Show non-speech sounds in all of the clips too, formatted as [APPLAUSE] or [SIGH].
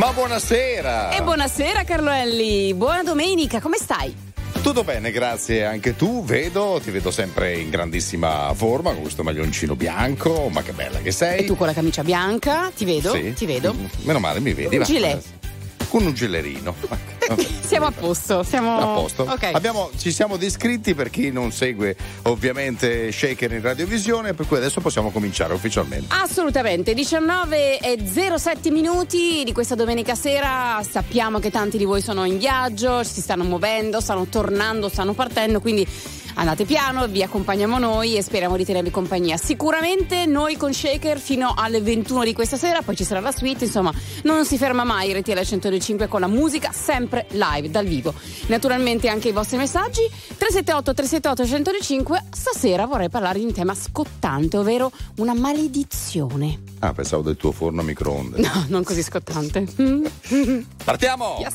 Ma buonasera! E buonasera Carloelli, buona domenica, come stai? Tutto bene, grazie. Anche tu, vedo, ti vedo sempre in grandissima forma con questo maglioncino bianco, ma che bella che sei. E tu con la camicia bianca, ti vedo, Sì. ti vedo. Meno male, mi vedi. Un va. gilet. Con un gellerino. [LAUGHS] Siamo a posto, siamo A posto. Ok. Abbiamo- ci siamo descritti per chi non segue ovviamente Shaker in radiovisione, per cui adesso possiamo cominciare ufficialmente. Assolutamente, 19 e 07 minuti di questa domenica sera. Sappiamo che tanti di voi sono in viaggio, si stanno muovendo, stanno tornando, stanno partendo, quindi andate piano, vi accompagniamo noi e speriamo di tenervi compagnia. Sicuramente noi con Shaker fino alle 21 di questa sera, poi ci sarà la suite, insomma, non si ferma mai RTL 105 con la musica sempre live, dal vivo. Naturalmente anche i vostri messaggi 378 378 105. Stasera vorrei parlare di un tema scottante, ovvero una maledizione. Ah, pensavo del tuo forno a microonde. No, non così scottante. Partiamo! Yes.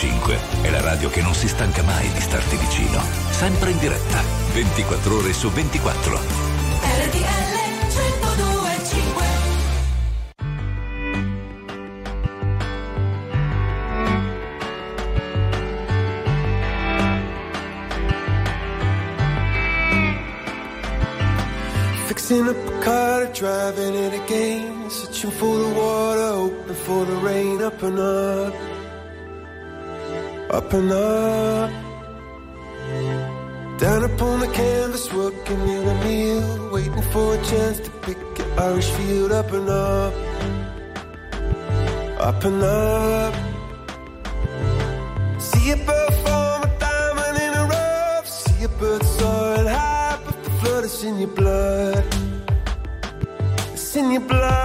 1025 è la radio che non si stanca mai di starti vicino. Sempre in diretta, 24 ore su 24. RTL 1025 Fixing up a car, driving it again. Searching for the water, hoping for the rain. Up and up, up and up. Down upon the canvas, working in a meal. Waiting for a chance to pick an Irish field. Up and up, up and up. See a bird form a diamond in a rough. See a bird soaring high, but the flood is in your blood. It's in your blood.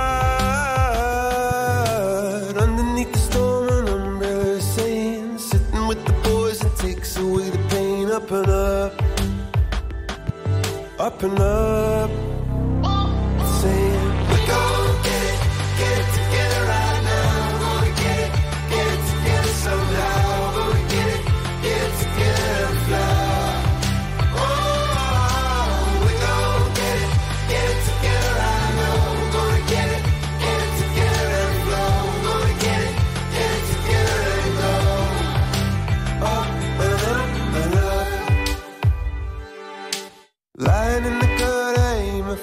Up and up,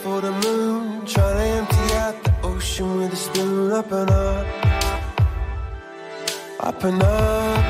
for the moon. Trying to empty out the ocean with a spoon. Up and up, up and up.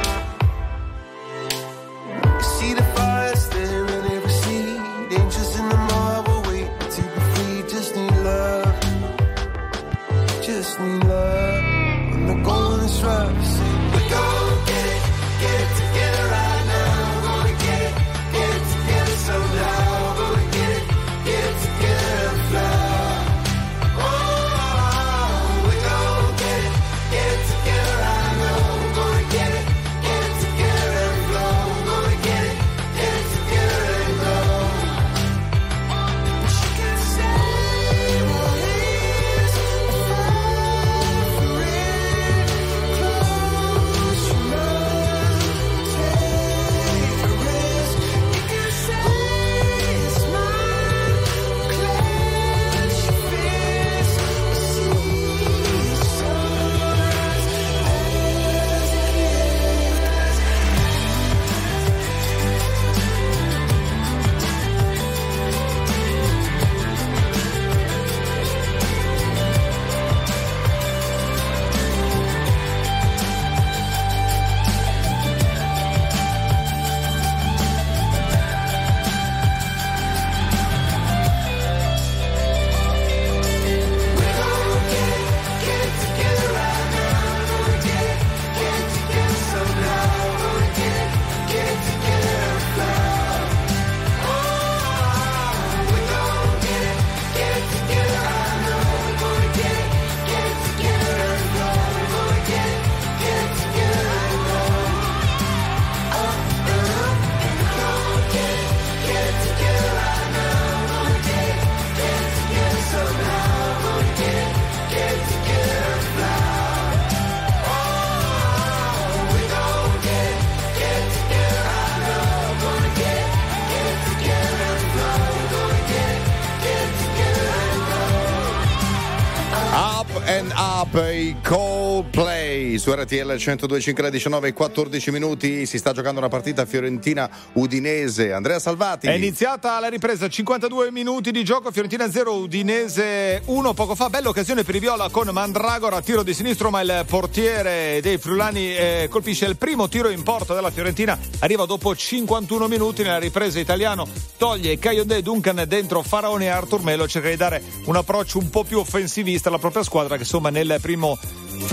Su RTL 102.5 19 14 minuti. Si sta giocando una partita Fiorentina-Udinese. Andrea Salvati. È iniziata la ripresa, 52 minuti di gioco, Fiorentina 0, Udinese 1 poco fa, bella occasione per i Viola con Mandragora, tiro di sinistro ma il portiere dei Friulani eh, colpisce il primo tiro in porta della Fiorentina, arriva dopo 51 minuti nella ripresa italiano, toglie Caiondé, Duncan dentro Faraone e Artur Melo, cerca di dare un approccio un po' più offensivista alla propria squadra che insomma nel primo,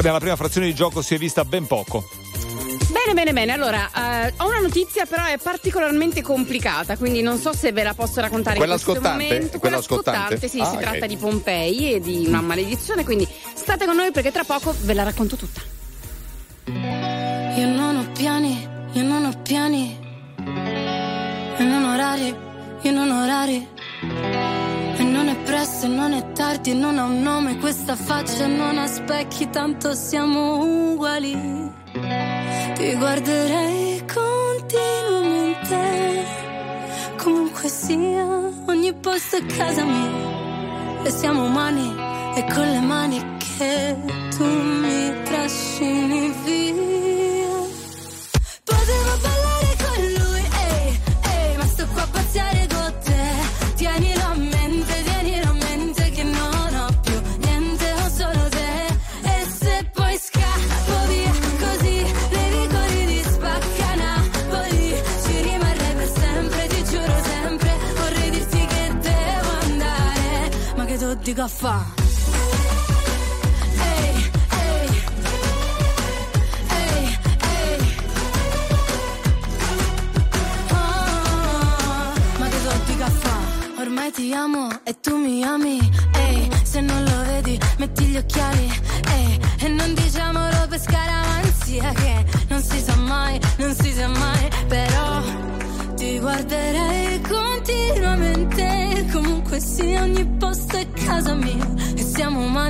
nella prima frazione di gioco si è vista ben poco. Bene, bene, bene. Allora, eh, ho una notizia, però è particolarmente complicata, quindi non so se ve la posso raccontare Quella in questo scottante? momento. Quella scottante? sì, Ah, si ok. tratta di Pompei e di una maledizione, quindi state con noi perché tra poco ve la racconto tutta. Io non ho piani, io non ho piani. E non orari, io non ho orari. È presto, e non è tardi, non ha un nome questa faccia, non ha specchi, tanto siamo uguali. Ti guarderei continuamente, comunque sia, ogni posto è casa mia. E siamo umani, e con le mani che tu mi trascini via. Potevo che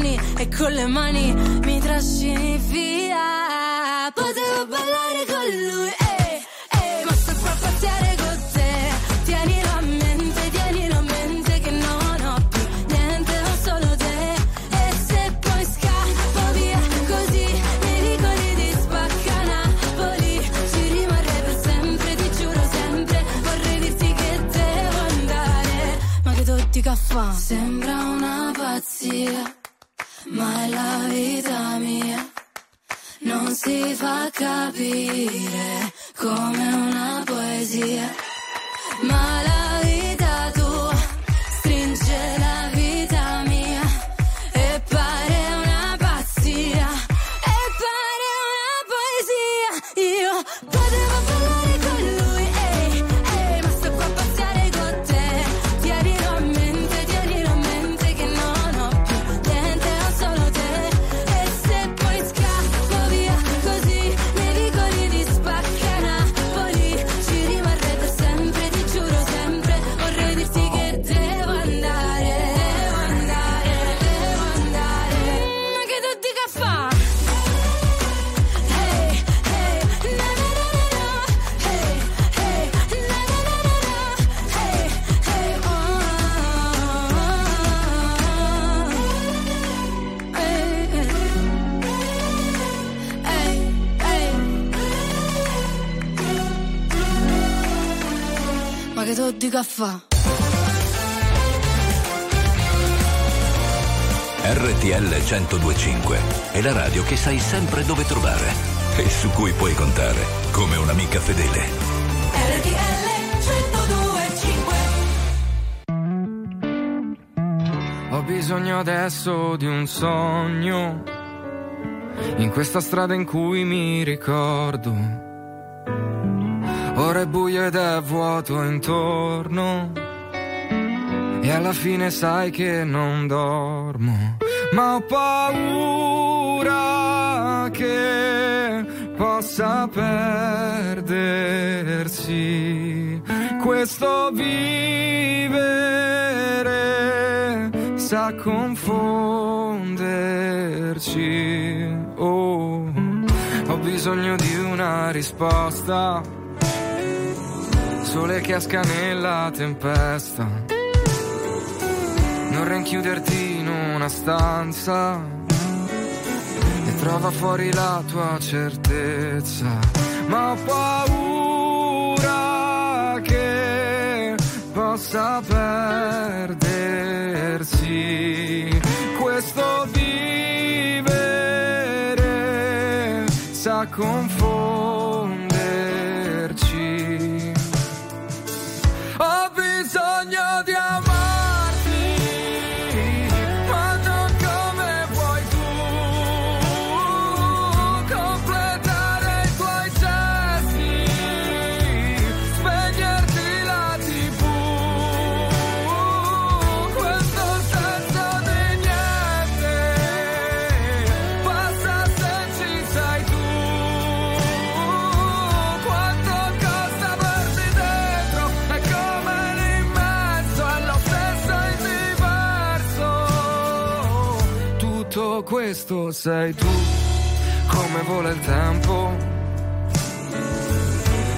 umani e con le mani mi trascini via. Potevo ballare con lui, eh, eh, ma sto qua a pazziare con. Tienilo a mente, tienilo a mente che non ho più niente, ho solo te. E se poi scappo via così, mi ricordi di spacca. Ci rimarrei per sempre, ti giuro sempre. Vorrei dirti che devo andare, ma che tutti caffè. Sembra capire che sai sempre dove trovare e su cui puoi contare come un'amica fedele. RTL 1025 Ho bisogno adesso di un sogno in questa strada in cui mi ricordo. Ora è buio ed è vuoto intorno. E alla fine sai che non dormo. Ma ho paura che possa perdersi questo vivere sa confonderci. Oh, ho bisogno di una risposta. Sole che esca nella tempesta. Non rinchiuderti in una stanza trova fuori la tua certezza. Ma ho paura che possa perdersi questo vivere sa confonderci. Questo sei tu, come vola il tempo.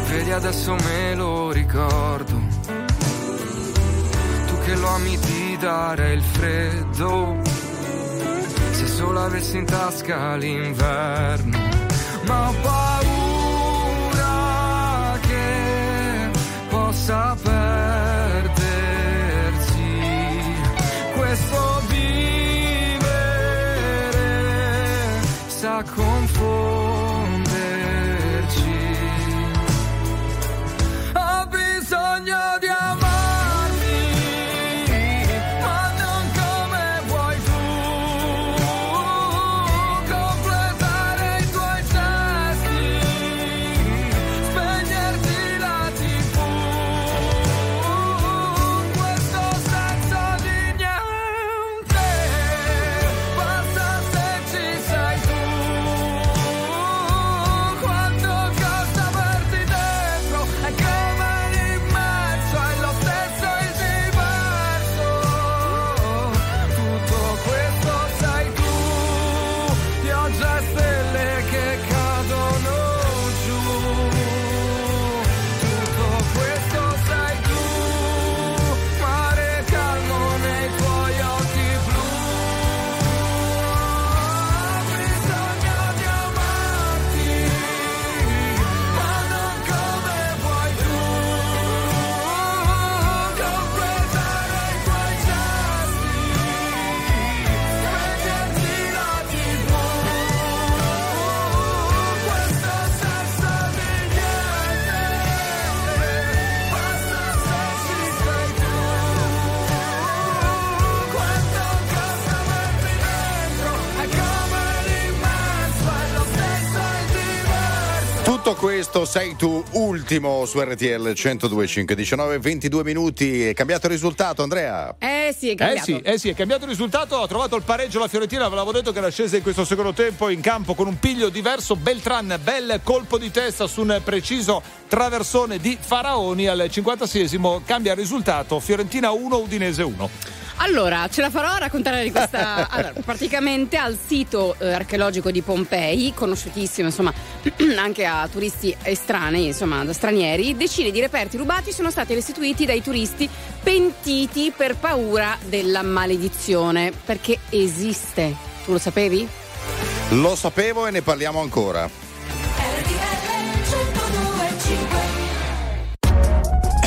Vedi adesso me lo ricordo. Tu che lo ami di dare il freddo. Se solo avessi in tasca l'inverno. Ma ho paura che possa perdersi confonderci. Ho bisogno di questo sei tu, ultimo su RTL 1025, 19 22 minuti. È cambiato il risultato, Andrea? Eh sì, è Eh cambiato. sì, eh sì, è cambiato il risultato, ha trovato il pareggio la Fiorentina, ve l'avevo detto che era scesa in questo secondo tempo in campo con un piglio diverso, Beltran, bel colpo di testa su un preciso traversone di Faraoni al 56esimo, cambia il risultato, Fiorentina 1, Udinese 1. Allora, ce la farò a raccontare di questa. [LAUGHS] Allora, praticamente al sito eh, archeologico di Pompei, conosciutissimo insomma [CLEARS THROAT] anche a turisti estranei, insomma da stranieri, decine di reperti rubati sono stati restituiti dai turisti pentiti per paura della maledizione. Perché esiste. Tu lo sapevi? Lo sapevo e ne parliamo ancora.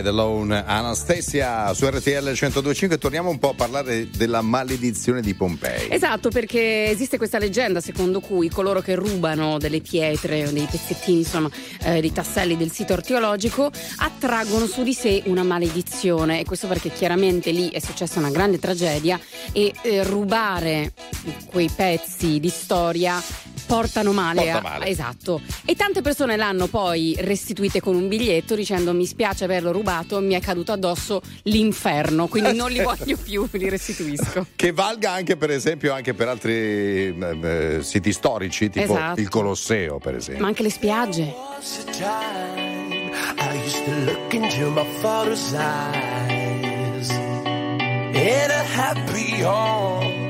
Ride Alone Anastasia su RTL 1025 torniamo un po' a parlare della maledizione di Pompei. Esatto, perché esiste questa leggenda secondo cui coloro che rubano delle pietre o dei pezzettini, insomma, eh, dei tasselli del sito archeologico attraggono su di sé una maledizione e questo perché chiaramente lì è successa una grande tragedia e eh, rubare quei pezzi di storia portano male. Porta eh. male. Esatto. E tante persone l'hanno poi restituite con un biglietto dicendo mi spiace averlo rubato, mi è caduto addosso l'inferno, quindi non li [LAUGHS] voglio più, li restituisco. Che valga anche per esempio anche per altri eh, siti storici, tipo esatto. il Colosseo per esempio. Ma anche le spiagge. I used to look into my father's eyes in a happy home.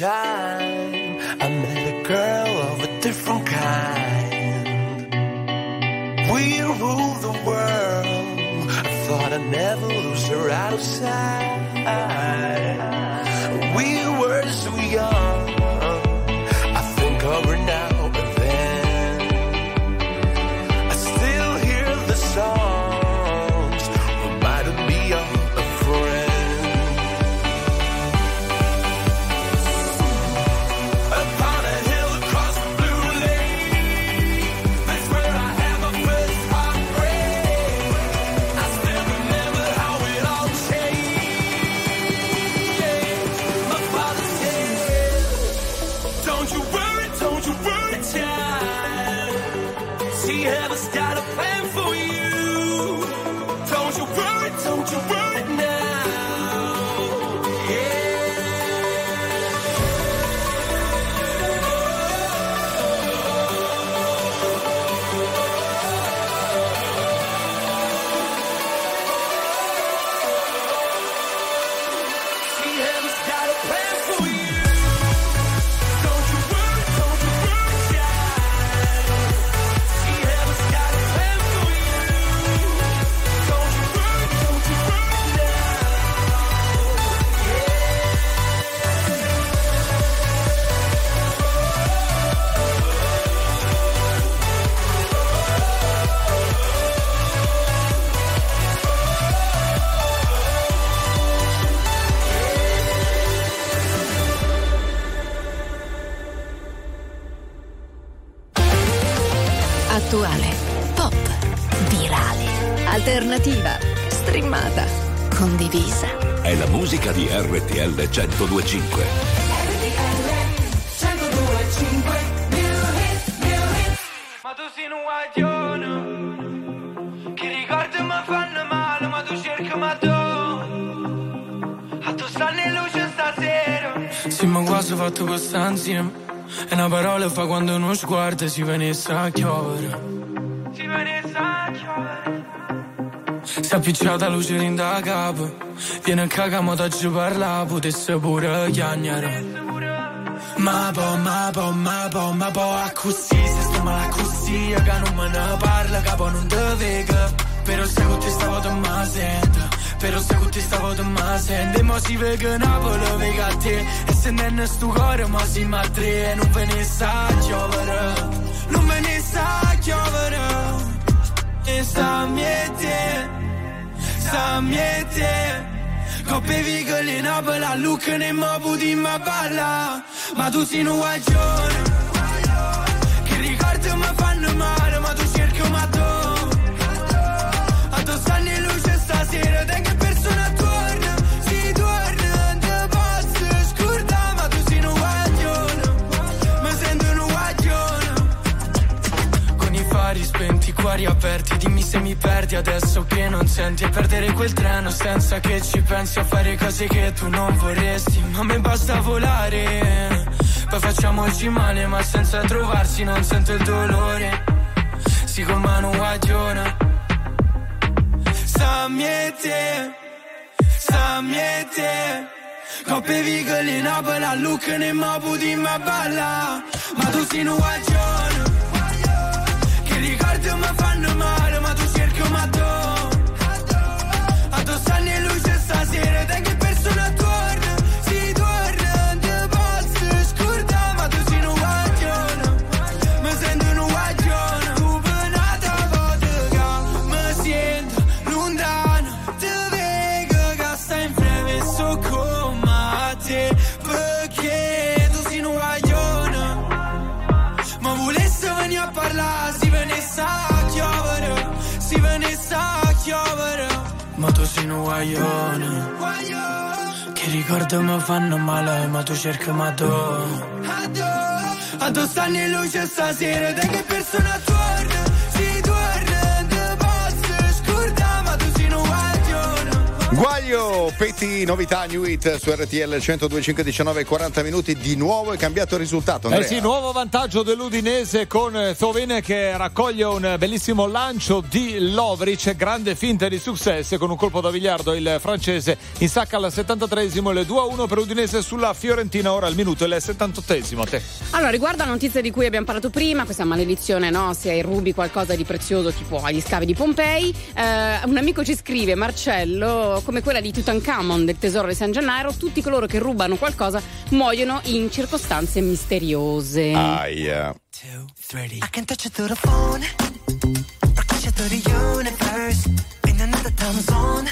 Time Ma tu sei un guaglione Che ricordi mi fanno male Ma tu cerchi ma tu A tu stanno in luce stasera Sì, ma quasi fatto questa insieme. E una parola fa quando uno sguardo si venisse a chiovere. Si venisse a chiovere Si è appicciata luce in da capo. Viene a cagamo da giù parla, potesse pure chiagnare. Ma po, ma po, ma po, ma po, a così, se sto male a così, che non me ne parla, capo non te vega. Però se stavo te ma sento, però se stavo te ma sento. E mo si vega Napoli, vega a te, e se non è sto cuore, ma si ma tre, non ve ne sa chiovere, non ve ne sa chiovere. E sta miete, sta miete. Coppe vigole Napoli, a Lucca ne mo puti ma balla. Ma tu un guaglione. Che ricordi mi fanno male, ma tu cerchi ma tu. A tu stanno in luce stasera, te che persona torna. Spenti, i cuori aperti Dimmi se mi perdi adesso che non senti. E perdere quel treno senza che ci pensi A fare cose che tu non vorresti. Ma a me basta volare Poi facciamoci male ma senza trovarsi Non sento il dolore. Si con mano guaglione Sa miete Sa miete Coppe vigole in Napoli a Lucca ne mo puti ma balla. Ma tu sei un guaglione che ricordi mi fanno male, guaglione, che ricordi mi fanno male, ma tu cerchi ma tu. A tu stanno in luce stasera, te che persona torna, Guaglio, Peti, novità, new hit su RTL 102.5 19 40 minuti. Di nuovo è cambiato il risultato. Andrea. Eh sì, nuovo vantaggio dell'Udinese con Thovene che raccoglie un bellissimo lancio di Lovric, grande finta di successo con un colpo da biliardo il francese insacca al 73esimo le 2-1 per Udinese sulla Fiorentina, ora il minuto è il 78esimo. A te. Allora, riguardo alla notizia di cui abbiamo parlato prima, questa maledizione, no? Se rubi qualcosa di prezioso, tipo agli scavi di Pompei, eh, un amico ci scrive, Marcello, come quella di Tutankhamon del tesoro di San Gennaro, tutti coloro che rubano qualcosa muoiono in circostanze misteriose. Aia. I can touch it through the phone, or catch it through the universe. In another time zone,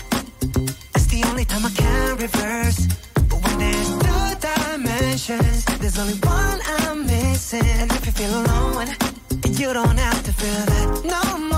it's the only time I can reverse. But when there's two dimensions, there's only one I'm missing. And if you feel alone, you don't have to feel that no more.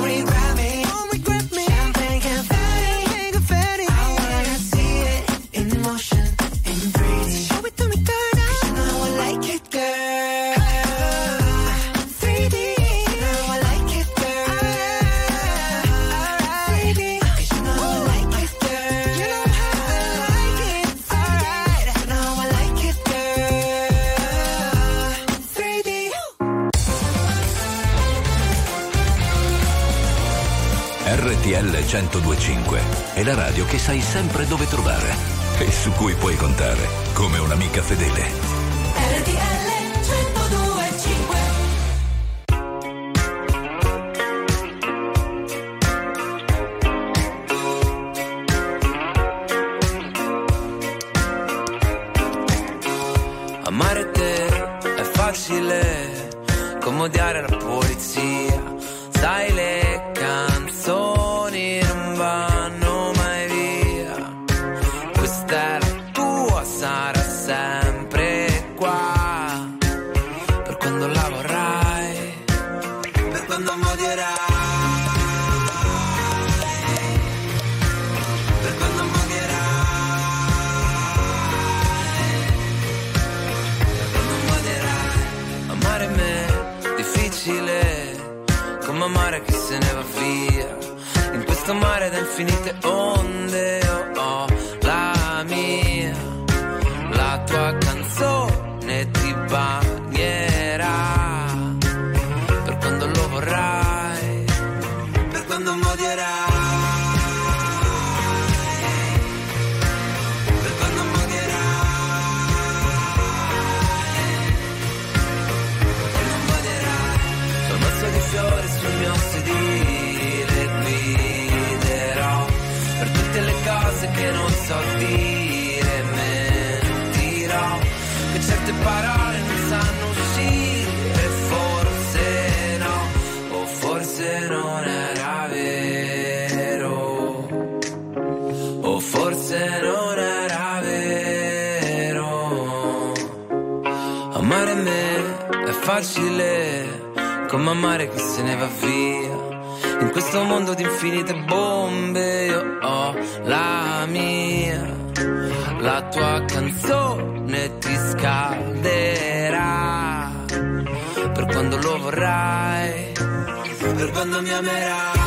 1025 è la radio che sai sempre dove trovare e su cui puoi contare come un'amica fedele. RTL 1025 Amare te è facile come odiare la polizia. Sai le come amare chi se ne va via. In questo mondo di infinite bombe io ho la mia. La tua canzone ti scalderà per quando lo vorrai, per quando mi amerai.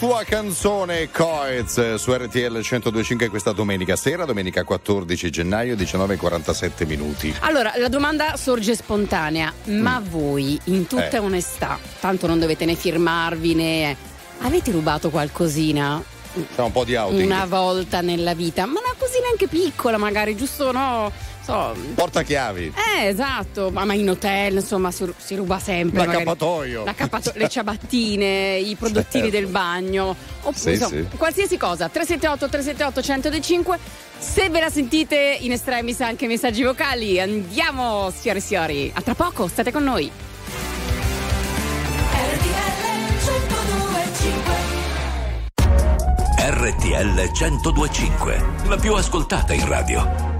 Tua canzone Coez su RTL 1025 questa domenica sera, domenica 14 gennaio 19.47 minuti. Allora, la domanda sorge spontanea, ma voi, in tutta Eh. onestà, tanto non dovete né firmarvi né... Avete rubato qualcosina C'è un po' di outing. una volta nella vita? Ma una cosina anche piccola magari, giusto no? So, Portachiavi. eh, esatto, ma ma in hotel, insomma, si, si ruba sempre. L'accappatoio. L'accappatoio, le ciabattine, i prodottini Certo. del bagno, oppure Sì, insomma, sì. qualsiasi cosa. 378 378 1025. Se ve la sentite in estremis anche messaggi vocali, andiamo, signori e signori. A tra poco, state con noi. RTL 1025, la più ascoltata in radio.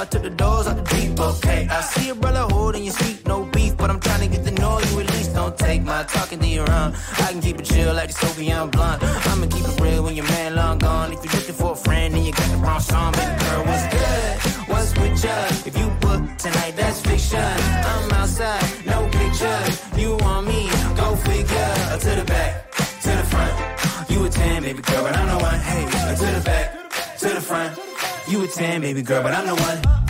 I took the doors out the deep, okay. I see a brother holding your sweet, no beef, but I'm trying to get to know you at least. Don't take my talking to your own. I can keep it chill like the Soviet blunt. I'ma keep it real when your man long gone. If you're looking for a friend and you got the wrong song, baby girl, what's good? What's with ya? If you book tonight, that's fiction. I'm outside, 10, baby girl, but I'm the one.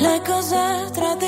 Le cose tra di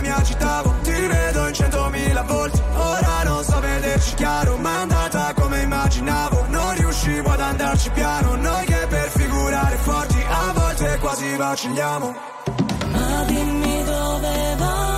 mi agitavo Ti vedo in centomila volti. Ora non so vederci chiaro Ma è andata come immaginavo. Non riuscivo ad andarci piano Noi che per figurare forti A volte quasi vacilliamo. Ma dimmi dove vai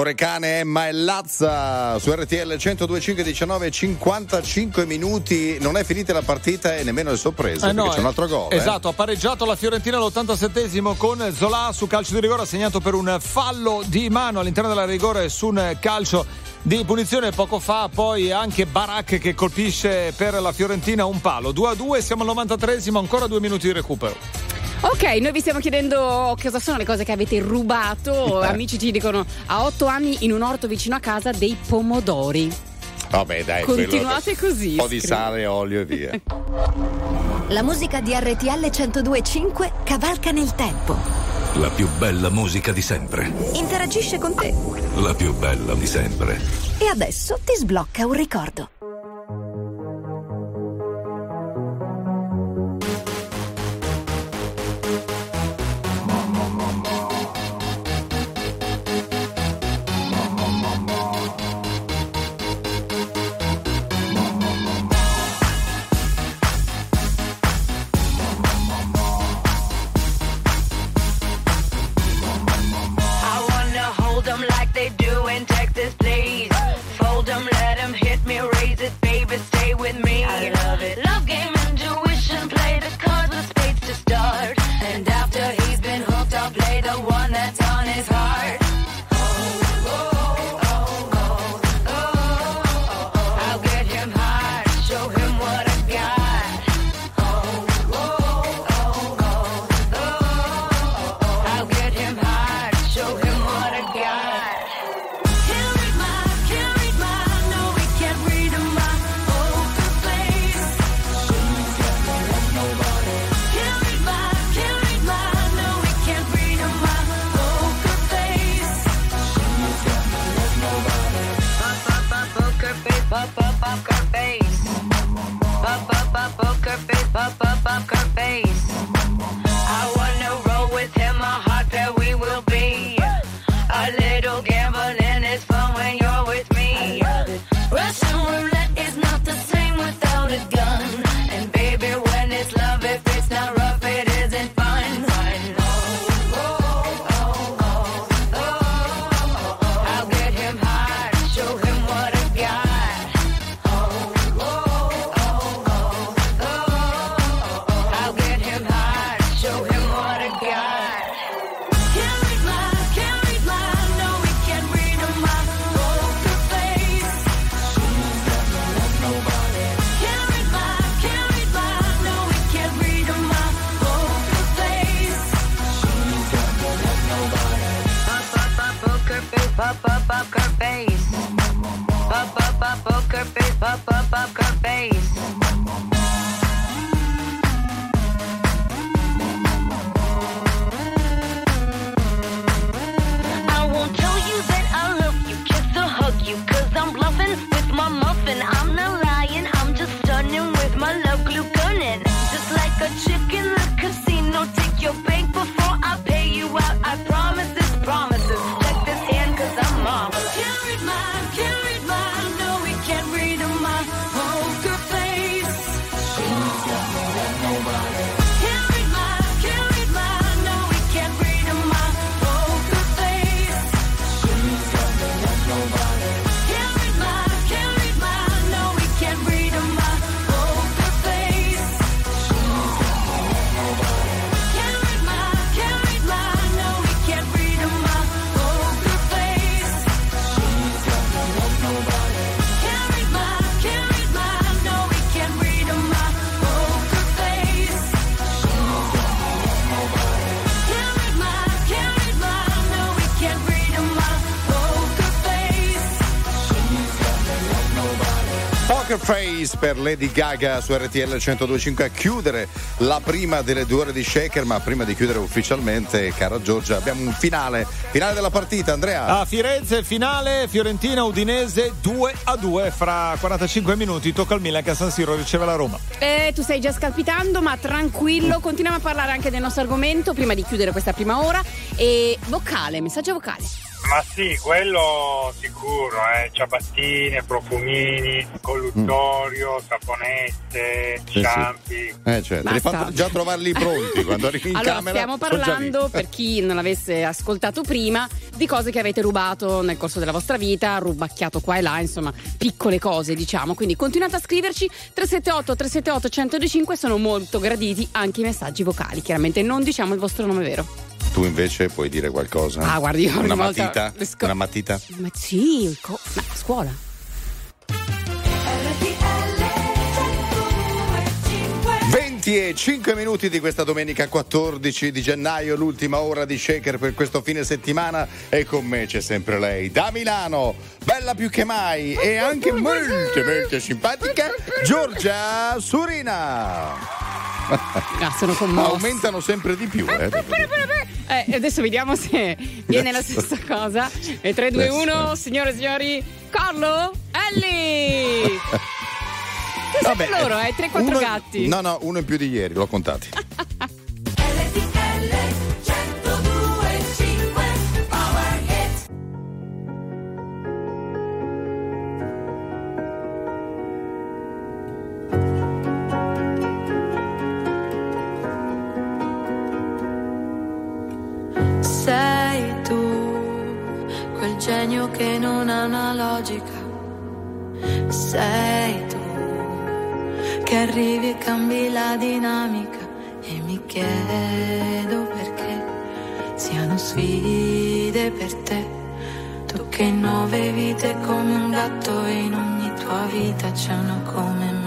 Amore cane, Emma e Lazza su RTL 1025 19 55 minuti. Non è finita la partita e nemmeno le sorprese. Eh no, c'è un eh, altro gol. eh. Esatto, ha pareggiato la Fiorentina all'87esimo con Zola su calcio di rigore, assegnato per un fallo di mano all'interno della rigore su un calcio di punizione poco fa, poi anche Barak che colpisce per la Fiorentina un palo. 2 a 2, siamo al 93esimo, ancora due minuti di recupero. Ok, noi vi stiamo chiedendo cosa sono le cose che avete rubato. [LAUGHS] Amici ci dicono a otto anni in un orto vicino a casa dei pomodori. Vabbè, dai. Continuate quello- così, Un po' di sale, olio e via. [LAUGHS] La musica di RTL 1025 cavalca nel tempo. La più bella musica di sempre. Interagisce con te. La più bella di sempre. E adesso ti sblocca un ricordo. Face per Lady Gaga su RTL 1025 a chiudere la prima delle due ore di Shaker, ma prima di chiudere ufficialmente, cara Giorgia, abbiamo un finale, finale della partita, Andrea. A Firenze, finale Fiorentina Udinese 2 a 2 fra 45 minuti. Tocca al Milan che a San Siro riceve la Roma. Eh, tu stai già scalpitando, ma tranquillo, continuiamo a parlare anche del nostro argomento prima di chiudere questa prima ora. E vocale, messaggio vocale. Ma sì, quello sicuro, eh. ciabattine, profumini, colluttorio, saponette, Sì, sì. sciampi. Eh, certo, Basta. far- già trovarli pronti quando arrivi in allora, camera. stiamo parlando, per chi non l'avesse ascoltato prima, di cose che avete rubato nel corso della vostra vita, rubacchiato qua e là, insomma, piccole cose, diciamo. Quindi continuate a scriverci 378 378 1025, sono molto graditi anche i messaggi vocali. Chiaramente non diciamo il vostro nome vero. Tu invece puoi dire qualcosa? Ah, guardi, io una matita? sco- Una matita? Ma sì, co- ma scuola. 20 e 5 minuti di questa domenica 14 di gennaio, l'ultima ora di Shaker per questo fine settimana e con me c'è sempre lei, da Milano, bella più che mai e anche molto molto simpatica, Giorgia Surina. Ah, sono commossa. Aumentano sempre di più, eh. [LAUGHS] Eh, adesso vediamo se viene la stessa cosa. E 3, 2, 1, signore e signori, Carlo, Ellie! Che Vabbè, sono loro, eh? 3, 4 uno- gatti. No, no, uno in più di ieri, l'ho contati. [LAUGHS] genio che non ha una logica. Sei tu che arrivi e cambi la dinamica. E mi chiedo perché siano sfide per te. Tu che nove vite come un gatto in ogni tua vita c'è uno come me.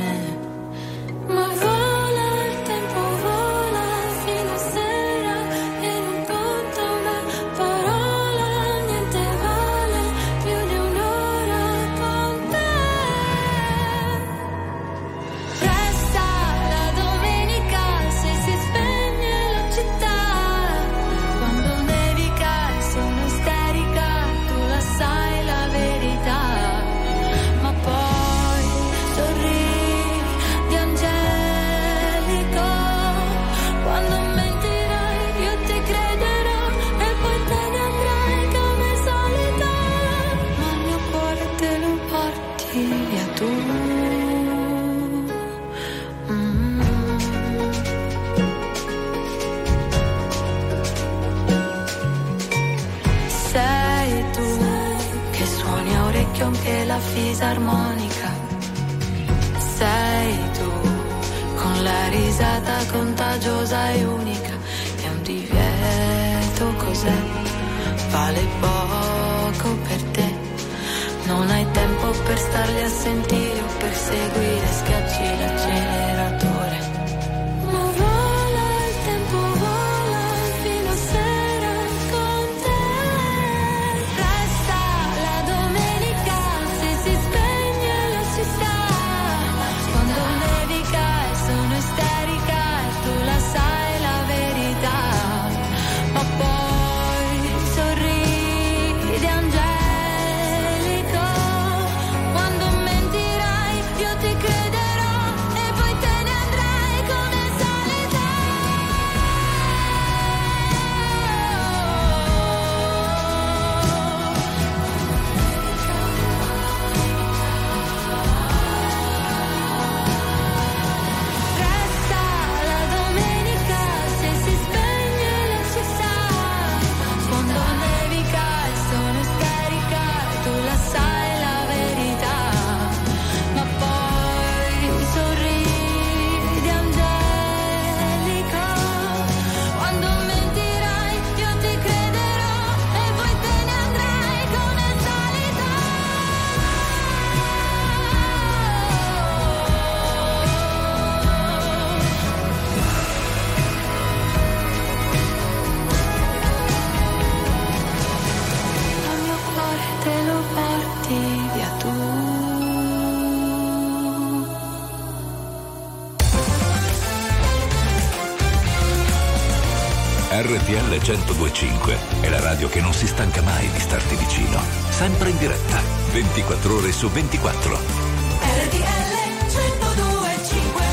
Contagiosa e unica. È un divieto cos'è? Vale poco per te. Non hai tempo per starli a sentire o per seguire, schiacci 1025 è la radio che non si stanca mai di starti vicino. Sempre in diretta, 24 ore su 24. RTL 1025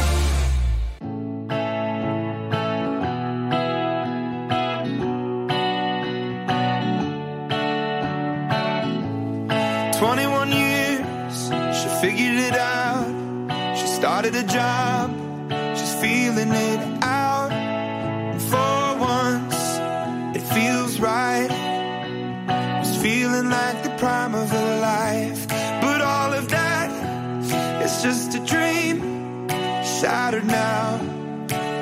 21 years, she figured it out. She started a job, she's feeling it shattered now.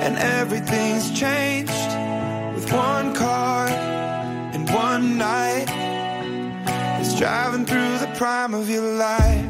And everything's changed with one car and one night. It's driving through the prime of your life.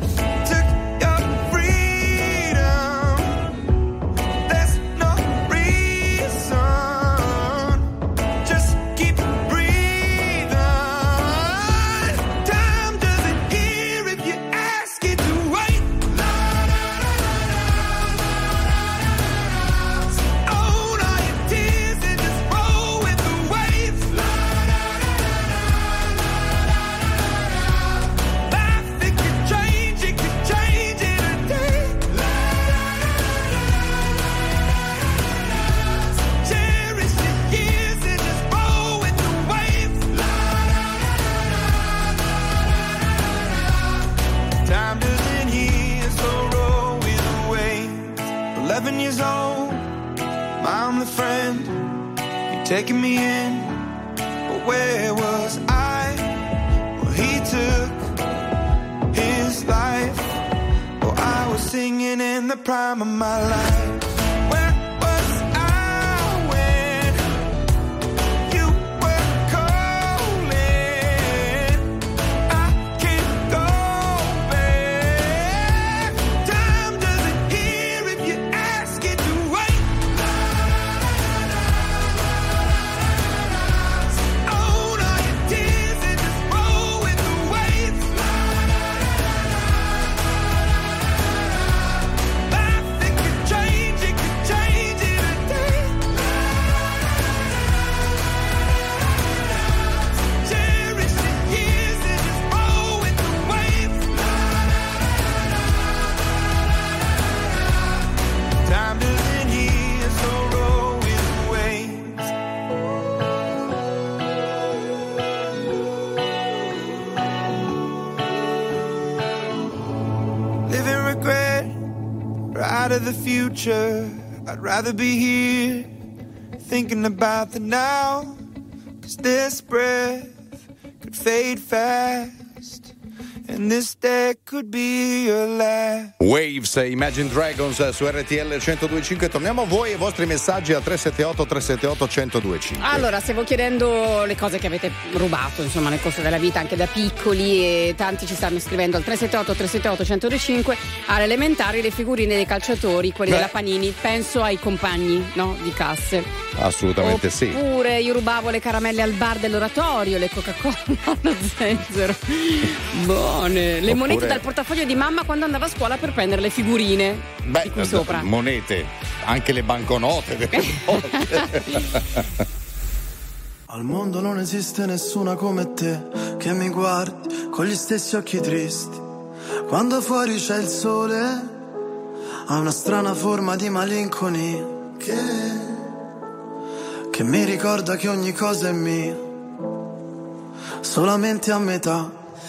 Taking me in, but where was I? Well, he took his life. Oh, I was singing in the prime of my life. I'd rather be here, thinking about the now. Cause this breath could fade fast, and this day could be your last. Waves, Imagine Dragons su RTL 1025. Torniamo a voi e i vostri messaggi al 378 378 1025. Allora, stavo chiedendo le cose che avete rubato, insomma, nel corso della vita, anche da piccoli, e tanti ci stanno scrivendo al 378 378 1025 alle elementari le figurine dei calciatori, quelli Beh. della Panini, penso ai compagni, no? Di classe. Assolutamente sì. Oppure io rubavo le caramelle al bar dell'oratorio, le Coca-Cola [LAUGHS] allo zenzero. Buone. Le Oppure- monete dal portafoglio di mamma quando andava a scuola per prendere le figurine Beh, di qui sopra. monete, anche le banconote [LAUGHS] delle volte. Al mondo non esiste nessuna come te che mi guardi con gli stessi occhi tristi. Quando fuori c'è il sole, ha una strana forma di malinconia che, che mi ricorda che ogni cosa è mia, solamente a metà.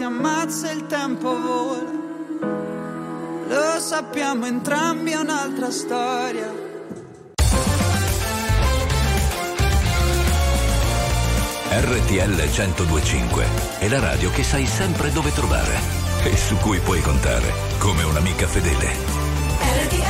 si ammazza il tempo vola. Lo sappiamo entrambi è un'altra storia. RTL 1025 è la radio che sai sempre dove trovare e su cui puoi contare come un'amica fedele. RTL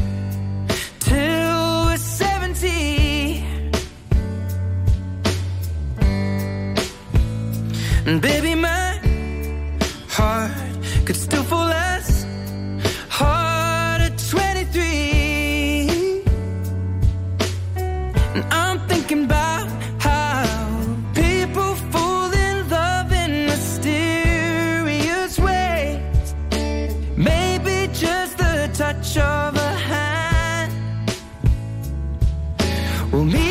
And baby, my heart could still fall as hard at 23. And I'm thinking about how people fall in love in mysterious ways. Maybe just the touch of a hand. Well, me,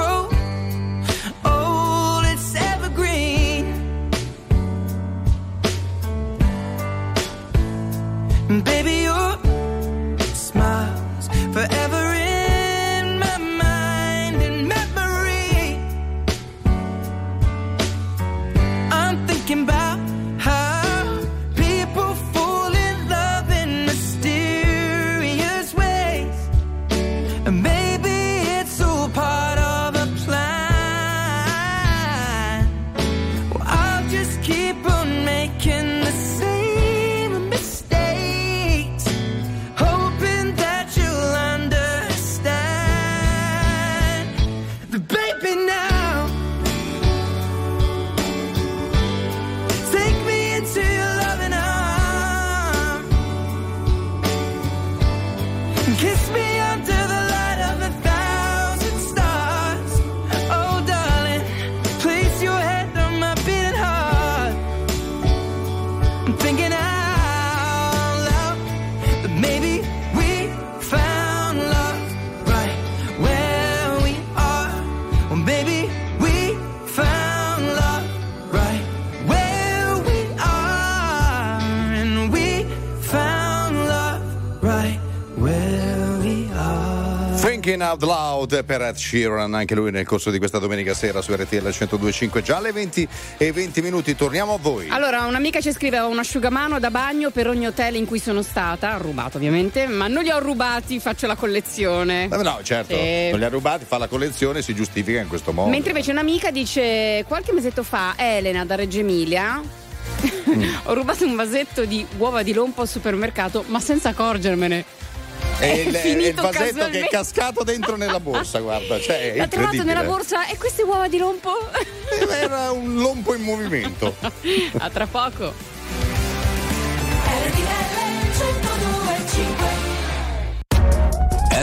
Out Loud per Ed Sheeran, anche lui nel corso di questa domenica sera su RTL 102.5, già alle 20 e 20 minuti. Torniamo a voi. Allora, un'amica ci scrive: un asciugamano da bagno per ogni hotel in cui sono stata, rubato ovviamente, ma non li ho rubati, faccio la collezione. Eh, no, certo, sì. non li ha rubati, fa la collezione, si giustifica in questo modo. Mentre invece un'amica dice: Qualche mesetto fa, Elena da Reggio Emilia Mm. [LAUGHS] ho rubato un vasetto di uova di lompo al supermercato, ma senza accorgermene e il, il vasetto che è cascato dentro nella borsa, guarda. Cioè, L'ha trovato nella borsa e queste uova di lompo? Eh, era un lompo in movimento. A tra poco.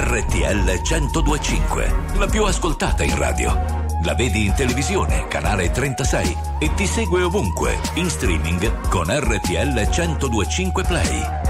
RTL 1025, la più ascoltata in radio. La vedi in televisione, canale 36 e ti segue ovunque, in streaming con RTL 1025 Play.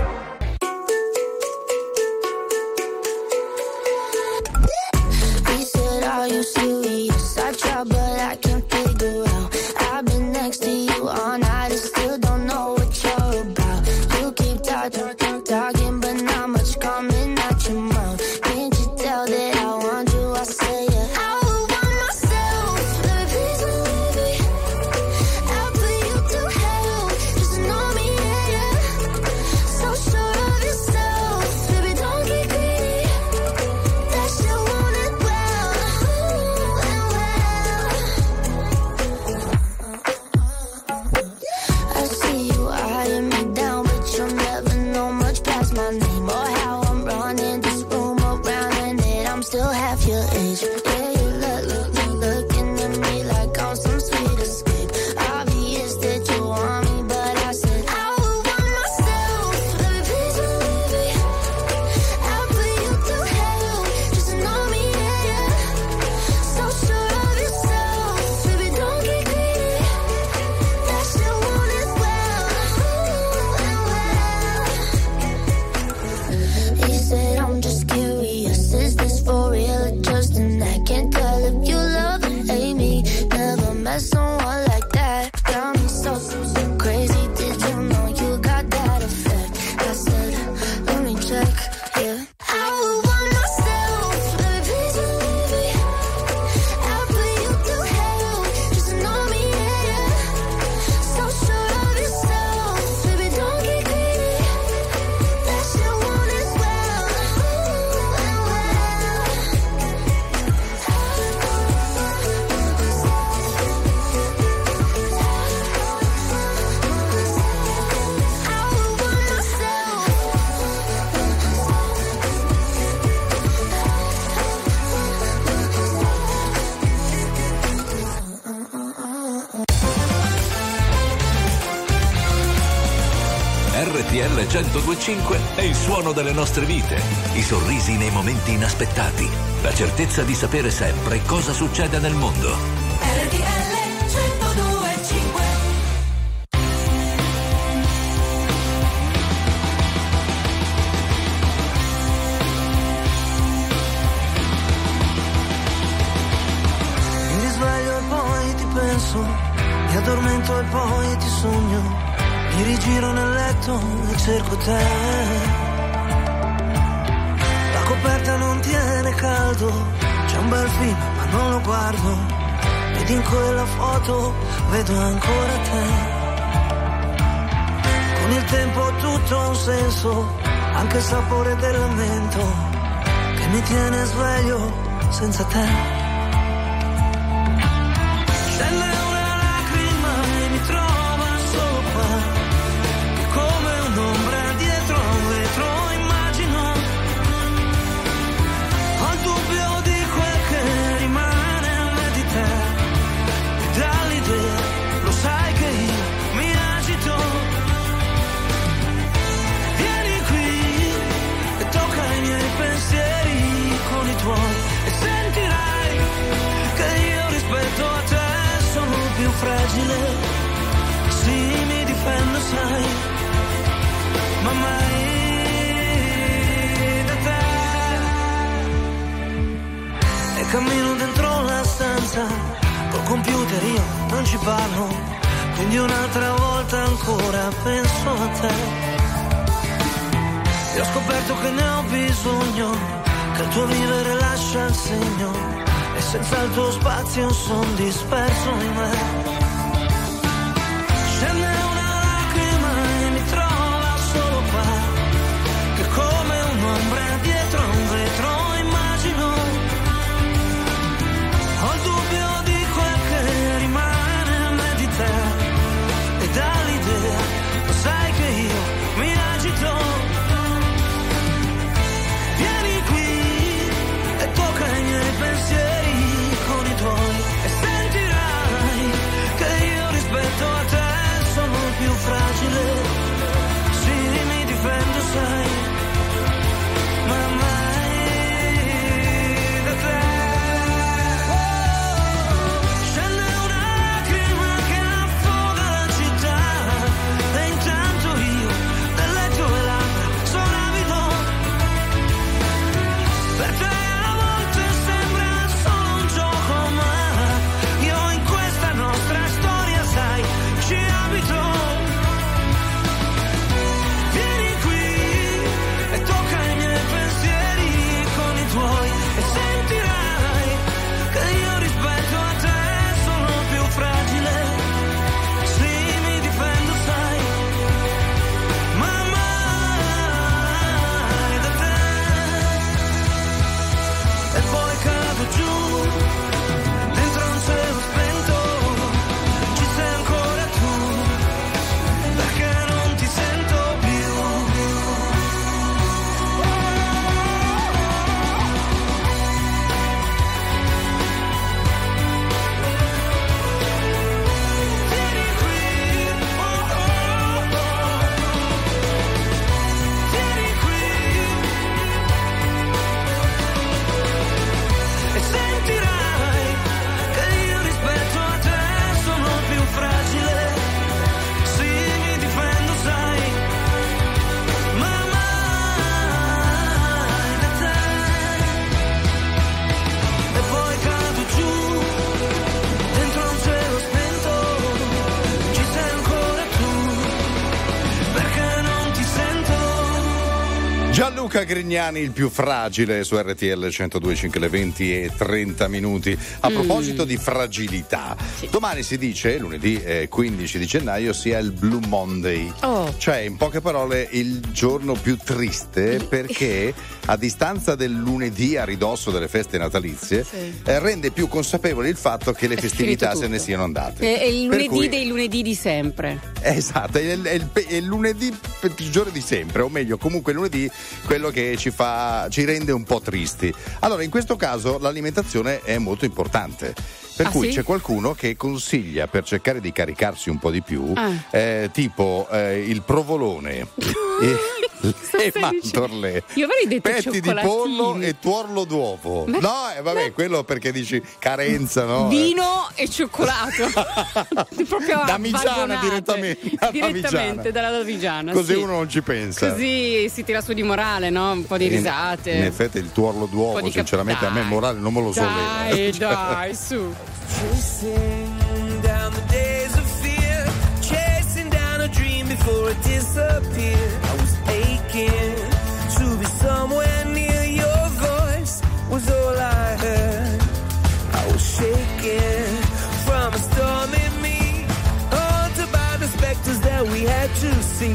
certezza di sapere sempre cosa succede nel mondo. ed in quella foto vedo ancora te. Con il tempo tutto ha un senso, anche il sapore del lamento che mi tiene sveglio senza te. Cammino dentro la stanza, col computer io non ci parlo, quindi un'altra volta ancora penso a te. E ho scoperto che ne ho bisogno, che il tuo vivere lascia il segno, e senza il tuo spazio son disperso in me. Gianluca Grignani, il più fragile su RTL 102.5 le 20 e 30 minuti. A Mm. proposito di fragilità, domani si dice, lunedì eh, 15 di gennaio, sia il Blue Monday. Oh. Cioè, in poche parole, il giorno più triste perché [LAUGHS] a distanza del lunedì a ridosso delle feste natalizie, Sì. eh, rende più consapevole il fatto che le È festività se ne siano andate. È, è il lunedì cui- dei lunedì di sempre. Esatto, è il, è il è il lunedì peggiore di sempre, o meglio, comunque il lunedì quello che ci fa, ci rende un po' tristi. Allora, in questo caso l'alimentazione è molto importante. Per Ah, cui sì? c'è qualcuno che consiglia per cercare di caricarsi un po' di più, Ah. eh, tipo eh, il provolone [LAUGHS] e le mandorle, Io avrei detto petti di pollo e tuorlo d'uovo. Ma- no, eh, vabbè, quello perché dici carenza, no? Vino e cioccolato. [LAUGHS] Proprio Damigiana vagonate. direttamente, da Direttamente Damigiana. dalla Davigiana. Così sì. uno non ci pensa. Così si tira su di morale, no? Un po' di In- risate. In, effetti il tuorlo d'uovo, di cap- sinceramente, a me morale non me lo solleva. Dai, [LAUGHS] Cioè, dai, su. Chasing down the days of fear, chasing down a dream before it disappeared. I to be somewhere near your voice, was all I heard. I was shaking from a storm in me, haunted by the specters that we had to see.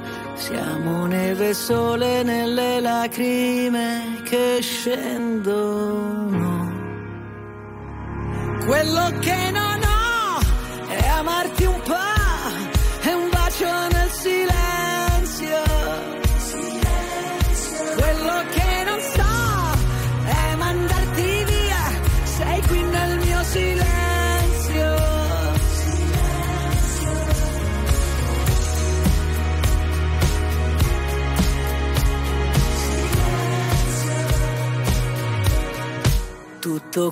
Sole nelle lacrime che scendono.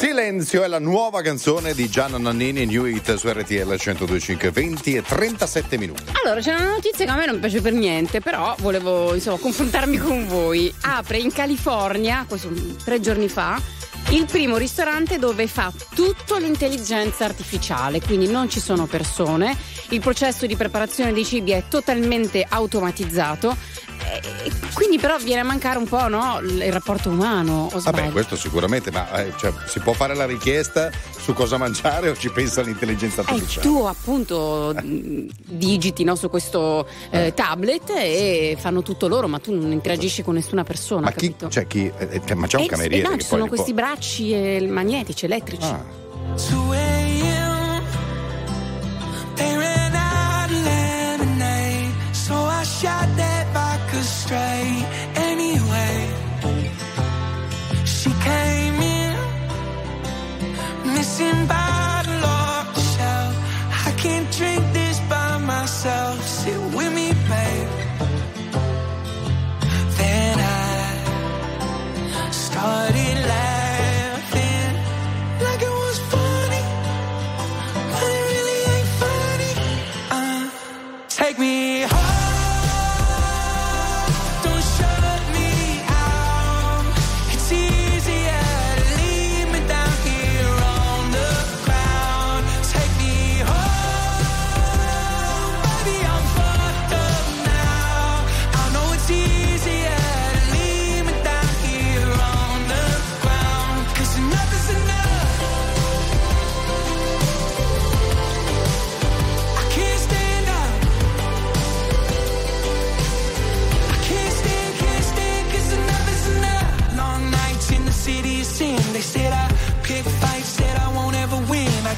Silenzio è la nuova canzone di Gianna Nannini New Hit su RTL 1025 20 e 37 minuti. Allora, c'è una notizia che a me non piace per niente, però volevo insomma confrontarmi con voi. Apre in California, questo tre giorni fa, il primo ristorante dove fa tutto l'intelligenza artificiale, quindi non ci sono persone, il processo di preparazione dei cibi è totalmente automatizzato. E Quindi però viene a mancare un po' no, il rapporto umano? Vabbè, questo sicuramente, ma eh, cioè, si può fare la richiesta su cosa mangiare o ci pensa l'intelligenza Eh, artificiale? tu appunto digiti no, su questo eh, tablet e fanno tutto loro, ma tu non interagisci con nessuna persona. Ma chi, capito? cioè, chi, eh, cioè, ma c'è un Eh, cameriere no, ci sono li può- questi bracci eh, magnetici, elettrici. Ah. Missing bottle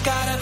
gotta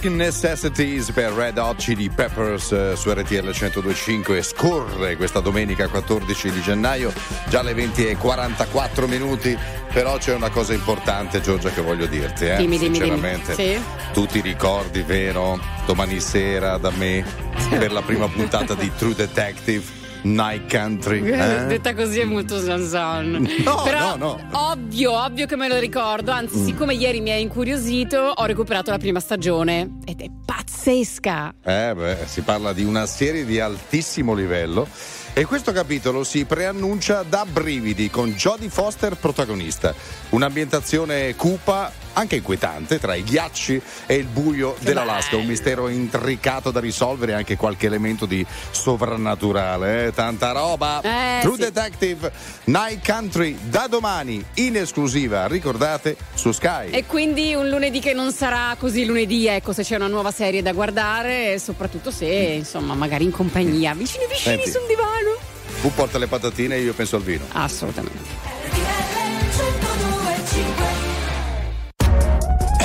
Basic Necessities per Red Hot Chili Peppers eh, su RTL 1025 scorre questa domenica 14 di gennaio già alle 20 e 44 minuti però c'è una cosa importante Giorgia che voglio dirti eh? Dimmi, dimmi, dimmi. sinceramente Sì. tu ti ricordi vero domani sera da me per la prima puntata di True Detective Night Country [LAUGHS] eh? Detta così è molto zanzan. No, Però, no, no. Ovvio, ovvio che me lo ricordo. Anzi, Mm. siccome ieri mi ha incuriosito, ho recuperato la prima stagione. Ed è pazzesca. Eh beh, si parla di una serie di altissimo livello e questo capitolo si preannuncia da brividi con Jodie Foster protagonista. Un'ambientazione cupa, anche inquietante, tra i ghiacci e il buio dell'Alaska, un mistero intricato da risolvere e anche qualche elemento di sovrannaturale, eh? tanta roba. Eh, True sì. Detective Night Country da domani in esclusiva, ricordate, su Sky. E quindi un lunedì che non sarà così lunedì, ecco, se c'è una nuova serie da guardare, soprattutto se, insomma, magari in compagnia, vicini vicini Senti. sul divano. Tu porta le patatine e io penso al vino. Assolutamente.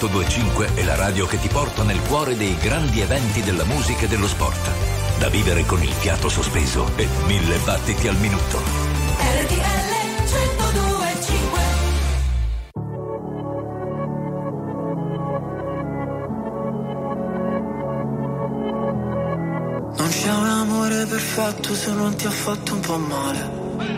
1025 è la radio che ti porta nel cuore dei grandi eventi della musica e dello sport. da vivere con il fiato sospeso e mille battiti al minuto. RTL 1025 Non c'è un amore perfetto se non ti ha fatto un po' male.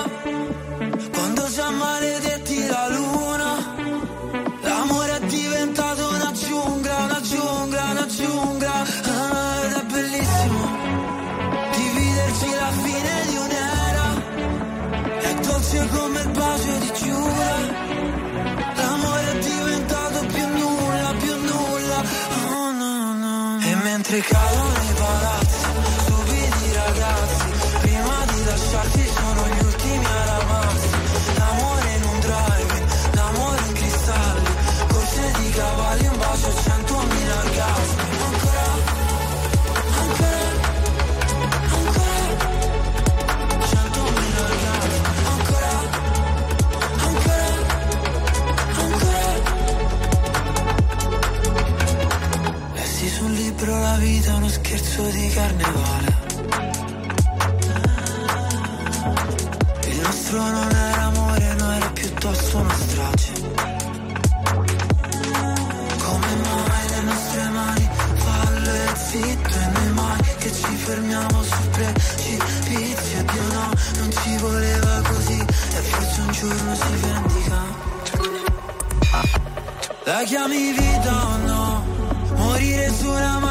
dolce come il bacio di Giura scherzo di carnevale. Il nostro non era amore, no era piuttosto una strage. Come mai le nostre mani fallo e zitto E noi mai che ci fermiamo sul precipizio Dio no, non ci voleva così. E forse un giorno si vendica. La chiami vita o no? Morire su una nera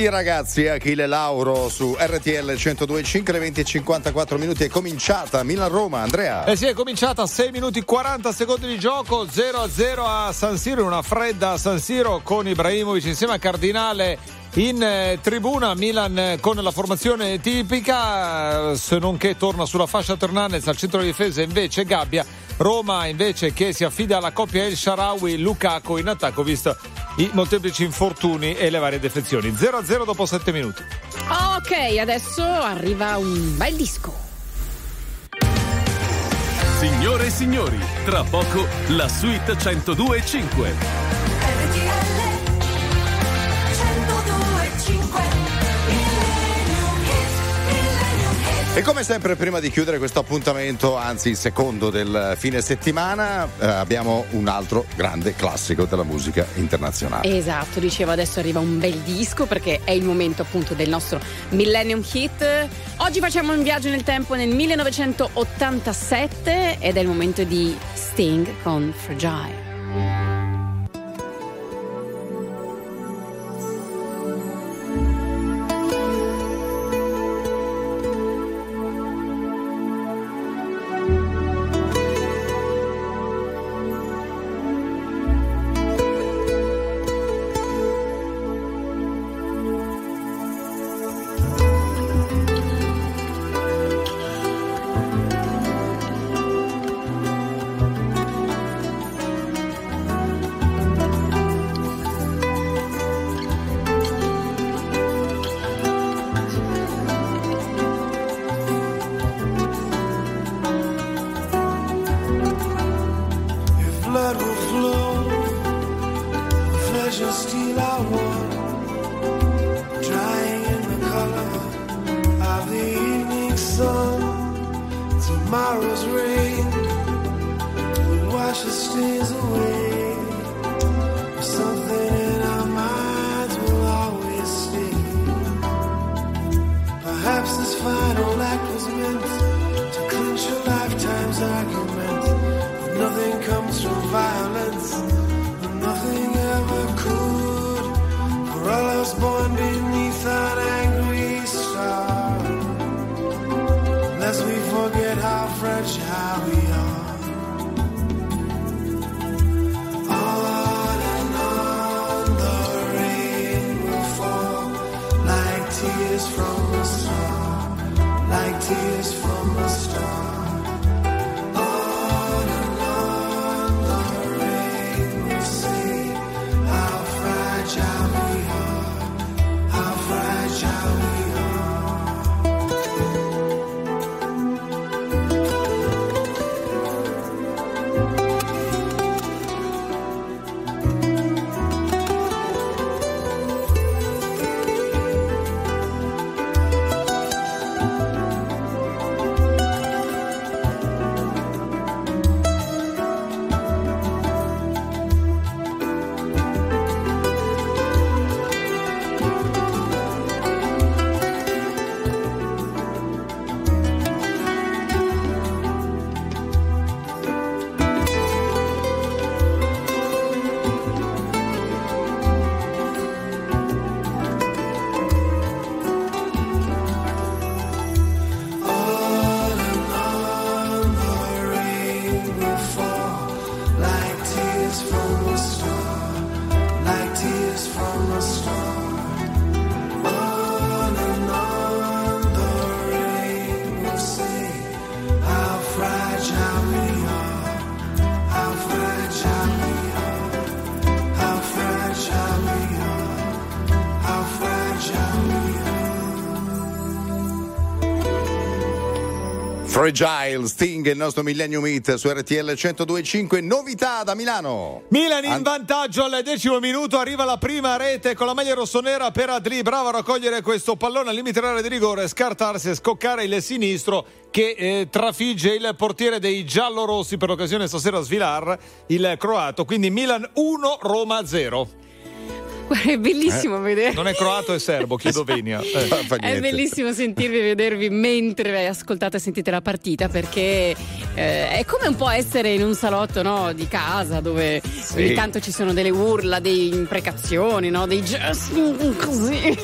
Stupidi ragazzi, Achille Lauro su RTL 102.5, le 20 e 54 minuti è cominciata Milan-Roma, Andrea. Eh sì, è cominciata 6 minuti e 40 secondi di gioco, 0-0 a San Siro, una fredda a San Siro con Ibrahimovic insieme a Cardinale in eh, tribuna, Milan eh, con la formazione tipica, eh, se non che torna sulla fascia Tornanez al centro di difesa invece Gabbia, Roma invece che si affida alla coppia El Sharawi Lukaku in attacco visto i molteplici infortuni e le varie defezioni. 0-0 dopo 7 minuti. Ok, adesso arriva un bel disco. Signore e signori, tra poco la suite 102.5. E come sempre, prima di chiudere questo appuntamento, anzi il secondo del fine settimana, eh, abbiamo un altro grande classico della musica internazionale. Esatto, dicevo adesso arriva un bel disco perché è il momento appunto del nostro Millennium Hit. Oggi facciamo un viaggio nel tempo nel 1987 ed è il momento di Sting con Fragile. Fragile Sting, il nostro Millennium Hit su RTL 102.5. Novità da Milano. Milan in An- vantaggio al decimo minuto, arriva la prima rete con la maglia rossonera per Adli, bravo a raccogliere questo pallone al limite dell'area di rigore, scartarsi e scoccare il sinistro che eh, trafigge il portiere dei giallorossi per l'occasione stasera Svilar, il croato, quindi Milan 1, Roma 0. È bellissimo vedere. Non è croato, è serbo, chiedo venia. [LAUGHS] Eh. È bellissimo sentirvi e vedervi mentre ascoltate e sentite la partita perché eh, è come un po' essere in un salotto no, di casa dove ogni tanto ci sono delle urla, delle imprecazioni, no, dei gesti così.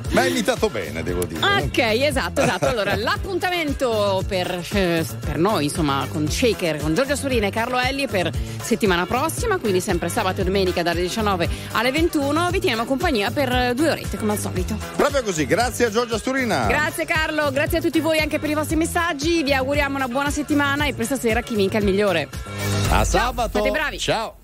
[LAUGHS] Ma hai imitato bene, devo dire. Ok, esatto, esatto. Allora, l'appuntamento per, eh, per noi, insomma, con Shaker, con Giorgio Surina e Carlo Elli per settimana prossima, quindi sempre sabato e domenica dalle 19 alle 21. Vi teniamo compagnia per eh, due orette, come al solito. Proprio così, grazie a Giorgia Sturina. Grazie Carlo, grazie a tutti voi anche per i vostri messaggi. Vi auguriamo una buona settimana e per stasera chi vinca il migliore. A sabato. Siete bravi. Ciao.